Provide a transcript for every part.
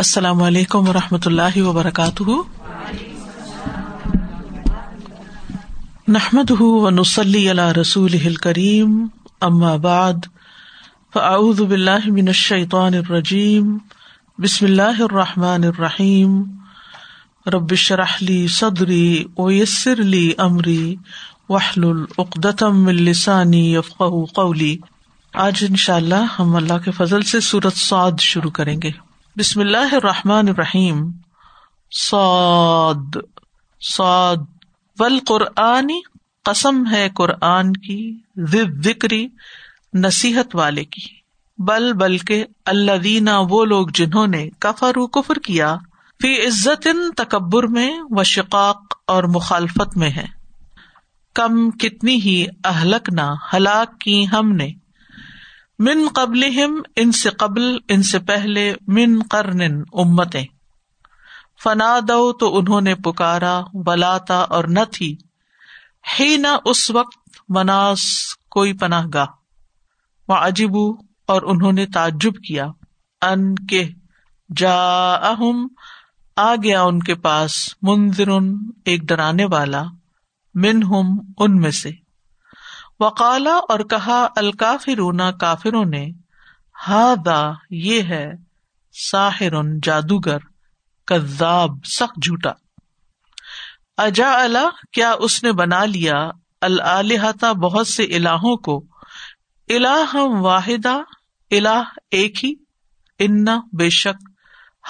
السلام علیکم و رحمۃ اللہ وبرکاتہ۔ نحمد ونسلی علی رسول کریم ام بعد، فاعوذ باللہ من الشیطان الرجیم، بسم اللہ الرحمٰن الرحیم۔ ربش رحلی صدری ویسر علی عمری وحل العقدم السانی یفق قولی۔ آج ان شاء اللہ ہم اللہ کے فضل سے سورت سعد شروع کریں گے۔ بسم اللہ الرحمٰن الرحیم. سعد سعد بل قرآنی قسم ہے قرآن کی ذکری نصیحت والے کی۔ بل، بلکہ اللہ دینا وہ لوگ جنہوں نے کفر و کفر کیا، فی عزت ان تکبر میں و شقاق اور مخالفت میں ہے۔ کم کتنی ہی اہلک نہ ہلاک کی ہم نے من قبل ان سے قبل، ان سے پہلے، من کرن امتیں۔ فنا دو تو انہوں نے پکارا، بلاتا اور نہ تھی۔ ہی نہ اس وقت مناس، کوئی پناہ گاہ۔ وہ عجیبو اور انہوں نے تعجب کیا۔ ان کے جا اہم آ گیا ان کے پاس منظر ایک ڈرانے والا۔ من ہم ان میں سے۔ وقالا اور کہا، الکافرون کافروں نے ہا یہ ہے، ساحر جادوگر، کذاب، سخت جھوٹا۔ اجا اللہ کیا اس نے بنا لیا الحتا بہت سے الہوں کو؟ الہ واحدہ، الہ ایک ہی۔ ان، بے شک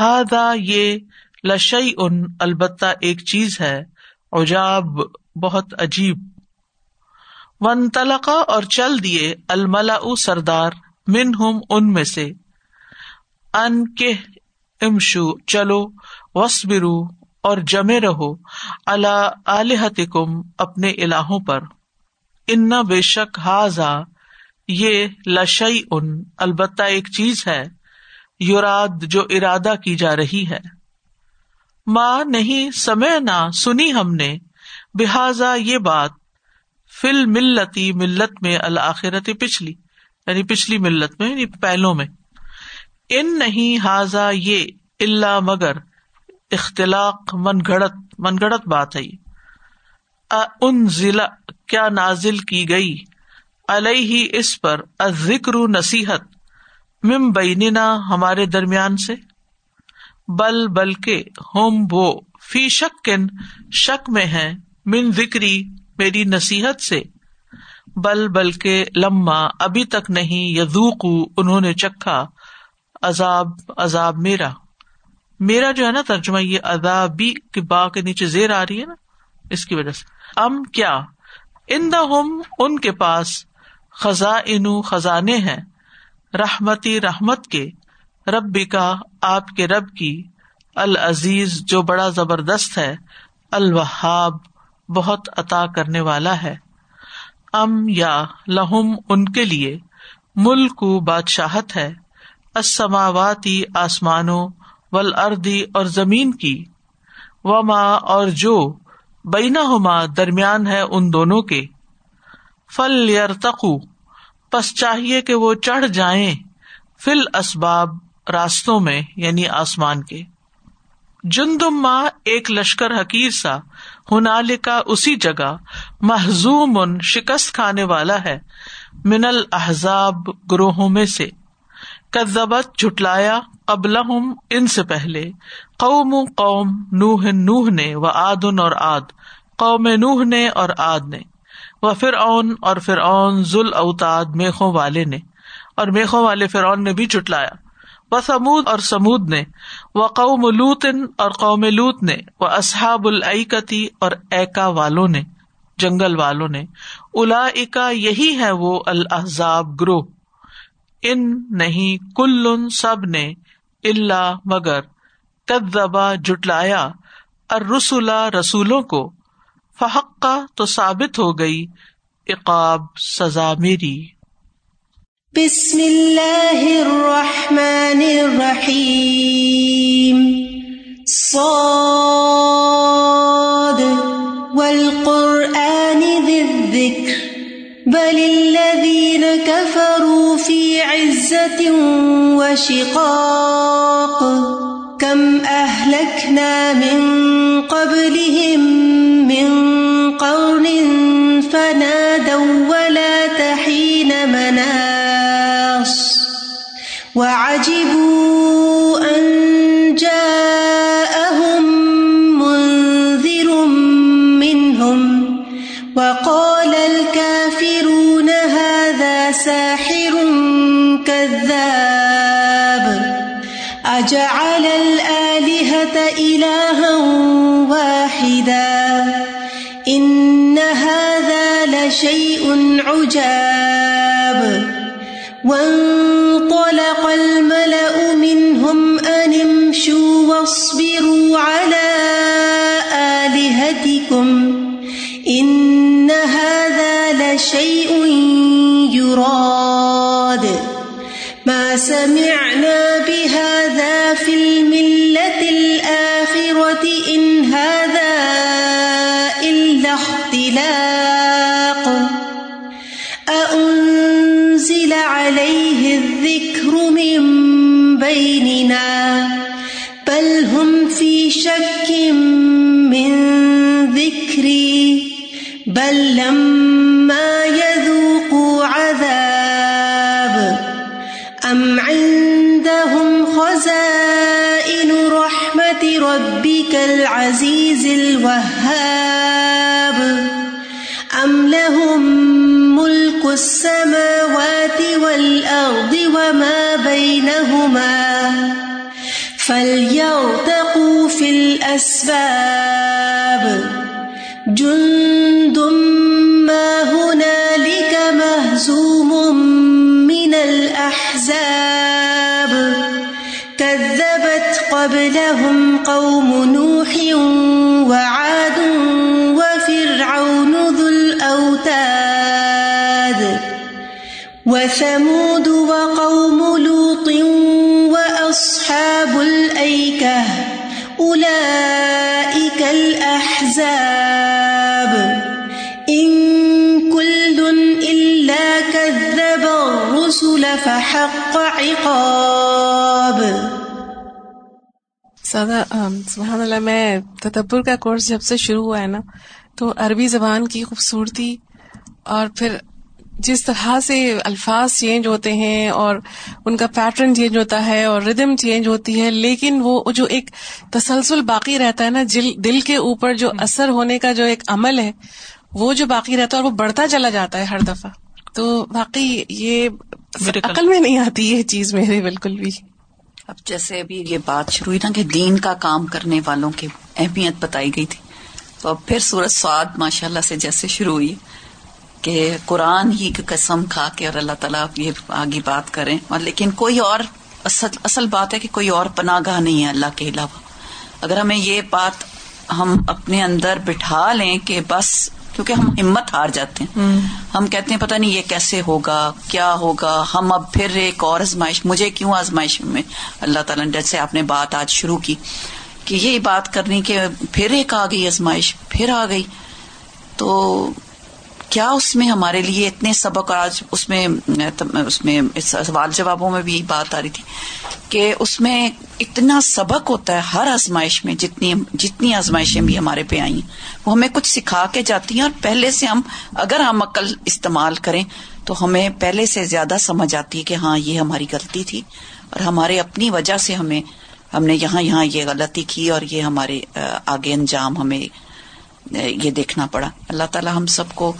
ہادا یہ لشئی ان البتہ ایک چیز ہے، عجاب، بہت عجیب۔ ون تلقا اور چل دیے الملا سردار من ہم ان میں سے۔ ان کے امشو، چلو وسبرو اور جمے رہو اللہ کم اپنے الہوں پر۔ ان بے شک ہاضا یہ لشئی ان البتہ ایک چیز ہے یوراد جو ارادہ کی جا رہی ہے۔ ماں، نہیں، سمے نہ، سنی ہم نے۔ بحاظا یہ بات فل ملتی، ملت میں الآخرت پچھلی یعنی پچھلی ملت میں یعنی پہلو میں۔ ان نہیں حاضا یہ اللہ مگر اختلاق من گڑت من گڑت بات ہے ان ضلع کیا نازل کی گئی؟ علیہ اس پر ذکر نصیحت مم بیننا ہمارے درمیان سے۔ بل، بلکہ ہوم وہ، فی شکن شک میں ہے من ذکری میری نصیحت سے۔ بل بلکہ لما ابھی تک نہیں یزوق انہوں نے چکھا، عذاب عذاب میرا۔ میرا جو ہے نا ترجمہ، یہ ادابی کے با کے نیچے زیر آ رہی ہے نا، اس کی وجہ سے۔ ام کیا؟ ان ہوم ان کے پاس خزاں خزانے ہیں۔ رحمتی، رحمت کے۔ ربی کا آپ کے رب کی۔ العزیز، جو بڑا زبردست ہے۔ الوہاب۔ بہت عطا کرنے والا ہے۔ ام یا لہم ان کے لیے ملک بادشاہت ہے۔ اسماواتی آسمانوں ول اردی اور زمین کی۔ و ماں اور جو بینا ہوما درمیان ہے ان دونوں کے۔ فل یرتقو پس چاہیے کہ وہ چڑھ جائیں فل اسباب راستوں میں یعنی آسمان کے۔ جندم ماں ایک لشکر حقیر سا ہنال کا اسی جگہ محضوم ان شکست کھانے والا ہے، من الحضاب گروہوں میں سے۔ کزبت جٹلایا قبل ان سے پہلے، قوم قوم نوہ نوہ نے و آدن اور آد قوم نوہ نے اور آد نے۔ و فرعون اور فرعون ذل اوتاد میخوں والے نے۔ اور میخوں والے فرعون نے بھی جٹلایا سمود اور سمود نے وہ قوم لوتن اور قوم لوت نے وہ اصحاب العکتی اور ایکا والوں نے، جنگل والوں نے الا یہی ہے وہ الحضاب گروہ۔ ان نہیں کل سب نے اللہ مگر کدبا جٹلایا اور رسولا رسولوں کو فحقہ تو ثابت ہو گئی اقاب سزا میری۔ بسم اللہ الرحمن الرحیم صاد والقرآن ذی الذکر بل الذین کفروا فی عزت وشقاق وعجبوا أن جاءهم منذر منهم وقال الكافرون هذا ساحر كذاب أجعل الآلهة إلها واحدا إن هذا لشيء عجاب وانطلق الأسباب. جند ما هنالك مهزوم من الأحزاب. كذبت قبلهم قوم نوح وعاد وفرعون ذو الأوتاد. وثمود وقوم لوط الأحزاب إن كل إلا كذب الرسل فحق عقاب. سادہ سبحان اللہ، میں تدبر کا کورس جب سے شروع ہوا ہے نا، تو عربی زبان کی خوبصورتی اور پھر جس طرح سے الفاظ چینج ہوتے ہیں اور ان کا پیٹرن چینج ہوتا ہے اور ردم چینج ہوتی ہے لیکن وہ جو ایک تسلسل باقی رہتا ہے نا دل کے اوپر جو اثر ہونے کا جو ایک عمل ہے وہ جو باقی رہتا ہے اور وہ بڑھتا چلا جاتا ہے ہر دفعہ۔ تو واقعی یہ عقل میں نہیں آتی یہ چیز میرے بالکل بھی۔ اب جیسے ابھی یہ بات شروع ہوئی نا کہ دین کا کام کرنے والوں کی اہمیت بتائی گئی تھی تو اب پھر سورج سعد ماشاء اللہ سے جیسے شروع ہوئی۔ کہ قرآن ہی کی قسم کھا کے اور اللہ تعالیٰ یہ آگے بات کریں۔ اور لیکن کوئی اور اصل اصل بات ہے کہ کوئی اور پناہ گاہ نہیں ہے اللہ کے علاوہ۔ اگر ہمیں یہ بات ہم اپنے اندر بٹھا لیں کہ بس کیونکہ ہم ہمت ہار جاتے ہیں۔ ہم کہتے ہیں پتہ نہیں یہ کیسے ہوگا کیا ہوگا ہم اب پھر ایک اور آزمائش مجھے کیوں آزمائش میں اللہ تعالیٰ نے جیسے آپ نے بات آج شروع کی کہ یہی بات کرنی کہ پھر ایک آ گئی آزمائش پھر آ گئی۔ تو کیا اس میں ہمارے لیے اتنے سبق اور آج اس میں اس میں سوال جوابوں میں بھی بات آ رہی تھی کہ اس میں اتنا سبق ہوتا ہے ہر آزمائش میں جتنی جتنی آزمائشیں بھی ہمارے پہ آئی ہیں وہ ہمیں کچھ سکھا کے جاتی ہیں اور پہلے سے ہم اگر ہم عقل استعمال کریں تو ہمیں پہلے سے زیادہ سمجھ آتی ہے کہ ہاں یہ ہماری غلطی تھی اور ہمارے اپنی وجہ سے ہمیں، ہم نے یہاں یہاں یہ غلطی کی اور یہ ہمارے آگے انجام ہمیں یہ دیکھنا پڑا۔ اللہ تعالیٰ ہم سب کو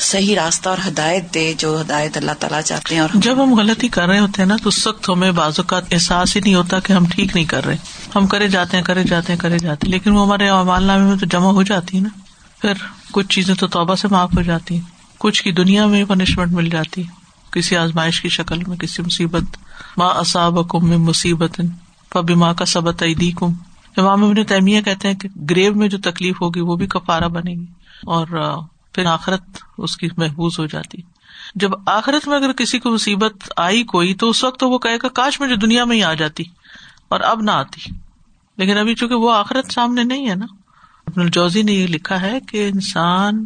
صحیح راستہ اور ہدایت دے جو ہدایت اللہ تعالیٰ چاہتے ہیں اور جب ہم غلطی کر رہے ہوتے ہیں نا، تو اس وقت ہمیں بعض اوقات احساس ہی نہیں ہوتا کہ ہم ٹھیک نہیں کر رہے۔ ہم کرے جاتے ہیں، کرے جاتے ہیں، کرے جاتے ہیں۔ لیکن وہ ہمارے اعمال نامے میں تو جمع ہو جاتی ہے نا۔ پھر کچھ چیزیں تو توبہ سے معاف ہو جاتی ہیں۔ کچھ کی دنیا میں پنشمنٹ مل جاتی کسی آزمائش کی شکل میں، کسی مصیبت۔ ماں اصاب کم میں مصیبت پبی ماں کا سبت عیدی کم امام ابن تیمیہ کہتے ہیں کہ گریو میں جو تکلیف ہوگی، وہ بھی کفارہ بنے گی۔ اور پھر آخرت اس کی محبوز ہو جاتی۔ جب آخرت میں اگر کسی کو مصیبت آئی کوئی، تو اس وقت وہ کہے گا، کاش میں جو دنیا میں ہی آ جاتی اور اب نہ آتی۔ لیکن ابھی چونکہ وہ آخرت سامنے نہیں ہے نا، ابن الجوزی نے یہ لکھا ہے کہ انسان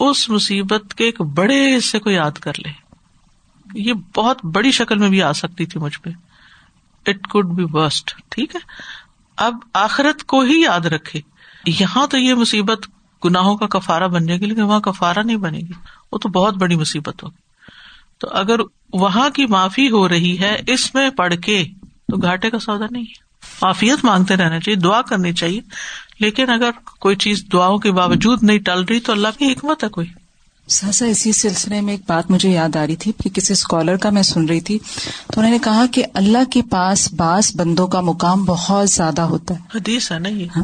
اس مصیبت کے ایک بڑے حصے کو یاد کر لے۔ یہ بہت بڑی شکل میں بھی آ سکتی تھی مجھ پہ۔ اٹ کوڈ بی ورسٹ ٹھیک ہے۔ اب آخرت کو ہی یاد رکھے۔ یہاں تو یہ مصیبت گناہوں کا کفارا بن جائے گی لیکن وہاں کفارا نہیں بنے گی، وہ تو بہت بڑی مصیبت ہوگی۔ تو اگر وہاں کی معافی ہو رہی ہے، اس میں پڑھ کے تو گھاٹے کا سودا نہیں ہے۔ معافیت مانگتے رہنا چاہیے، دعا کرنی چاہیے۔ لیکن اگر کوئی چیز دعاؤں کے باوجود نہیں ٹل رہی تو اللہ کی حکمت ہے کوئی۔ سہسا اسی سلسلے میں ایک بات مجھے یاد آ رہی تھی کہ کسی اسکالر کا میں سن رہی تھی تو انہوں نے کہا کہ اللہ کے پاس بعض بندوں کا مقام بہت زیادہ ہوتا ہے۔ حدیث ہے نا یہ؟ ہاں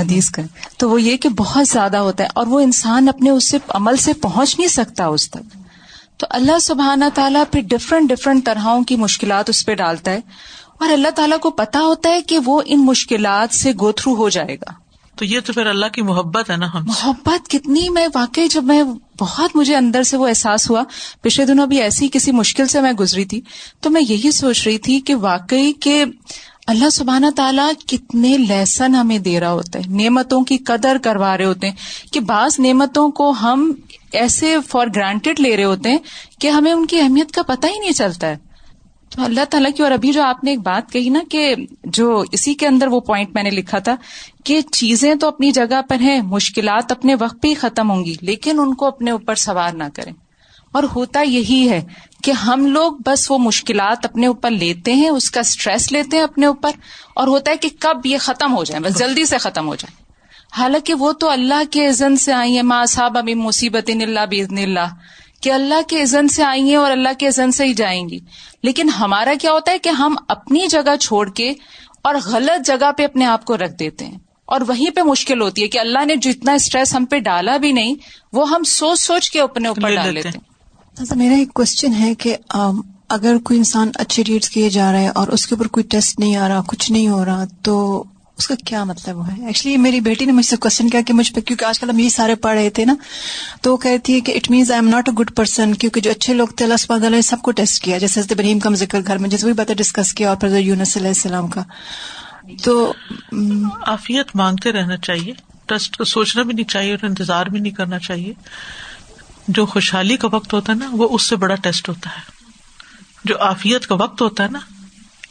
حدیث کا۔ تو وہ یہ کہ بہت زیادہ ہوتا ہے اور وہ انسان اپنے اس سے عمل سے پہنچ نہیں سکتا اس تک۔ تو اللہ سبحانہ تعالیٰ پھر ڈفرنٹ ڈفرنٹ طرح کی مشکلات اس پہ ڈالتا ہے اور اللہ تعالیٰ کو پتا ہوتا ہے کہ وہ ان مشکلات سے گو تھرو ہو جائے گا۔ تو یہ تو پھر اللہ کی محبت ہے نا ہم محبت کتنی میں واقعی جب میں بہت مجھے اندر سے وہ احساس ہوا۔ پچھلے دنوں بھی ایسی کسی مشکل سے میں گزری تھی۔ تو میں یہی سوچ رہی تھی کہ واقعی کہ اللہ سبحانہ تعالیٰ کتنے لیسن ہمیں دے رہا ہوتا ہے۔ نعمتوں کی قدر کروا رہے ہوتے ہیں کہ بعض نعمتوں کو ہم ایسے فار گرانٹیڈ لے رہے ہوتے ہیں کہ ہمیں ان کی اہمیت کا پتہ ہی نہیں چلتا ہے۔ اللہ تعالیٰ کی اور ابھی جو آپ نے ایک بات کہی نا کہ جو اسی کے اندر وہ پوائنٹ میں نے لکھا تھا کہ چیزیں تو اپنی جگہ پر ہیں، مشکلات اپنے وقت پہ ہی ختم ہوں گی، لیکن ان کو اپنے اوپر سوار نہ کریں۔ اور ہوتا یہی ہے کہ ہم لوگ بس وہ مشکلات اپنے اوپر لیتے ہیں، اس کا اسٹریس لیتے ہیں اپنے اوپر، اور ہوتا ہے کہ کب یہ ختم ہو جائے، بس جلدی سے ختم ہو جائے۔ حالانکہ وہ تو اللہ کے عزن سے آئی ہیں ماں صاحب ابھی مصیبت اللہ بزن اللہ۔ کہ اللہ کے عزن سے آئی ہیں اور اللہ کے عزن سے ہی جائیں گی۔ لیکن ہمارا کیا ہوتا ہے کہ ہم اپنی جگہ چھوڑ کے اور غلط جگہ پہ اپنے آپ کو رکھ دیتے ہیں۔ اور وہیں پہ مشکل ہوتی ہے کہ اللہ نے جتنا اسٹریس ہم پہ ڈالا بھی نہیں وہ ہم سوچ سوچ کے اپنے اوپر ڈال لیتے ہیں۔ میرا ایک کوشچن ہے کہ اگر کوئی انسان اچھے ریٹس کیے جا رہا ہے اور اس کے اوپر کوئی ٹیسٹ نہیں آ رہا کچھ نہیں ہو رہا تو اس کا کیا مطلب ہے؟ ایکچولی میری بیٹی نے مجھ سے کوشچن کیا کہ مجھ پہ، کیونکہ آج کل ہم یہی سارے پڑھ رہے تھے نا، تو وہ کہتی ہے کہ it means I am not a good person کیونکہ جو اچھے لوگ تھے، اللہ سب نے سب کو ٹیسٹ کیا، جیسے حضرت ابراہیم کا ذکر گھر میں، جیسے وہی باتیں ڈسکس کیا اور پھر یونس علیہ السلام کا۔ تو آفیت مانگتے رہنا چاہیے ٹیسٹ کو سوچنا بھی نہیں چاہیے اور انتظار بھی نہیں کرنا چاہیے۔ جو خوشحالی کا وقت ہوتا ہے نا، وہ اس سے بڑا ٹیسٹ ہوتا ہے۔ جو آفیت کا وقت ہوتا ہے نا،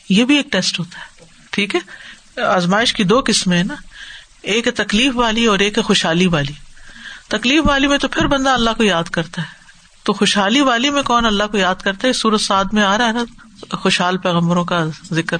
یہ بھی ایک ٹیسٹ ہوتا ہے۔ ٹھیک ہے؟ آزمائش کی دو قسمیں نا، ایک تکلیف والی اور ایک خوشحالی والی۔ تکلیف والی میں تو پھر بندہ اللہ کو یاد کرتا ہے۔ تو خوشحالی والی میں کون اللہ کو یاد کرتا ہے؟ سورج سعد میں آ رہا ہے نا، خوشحال پیغمبروں کا ذکر۔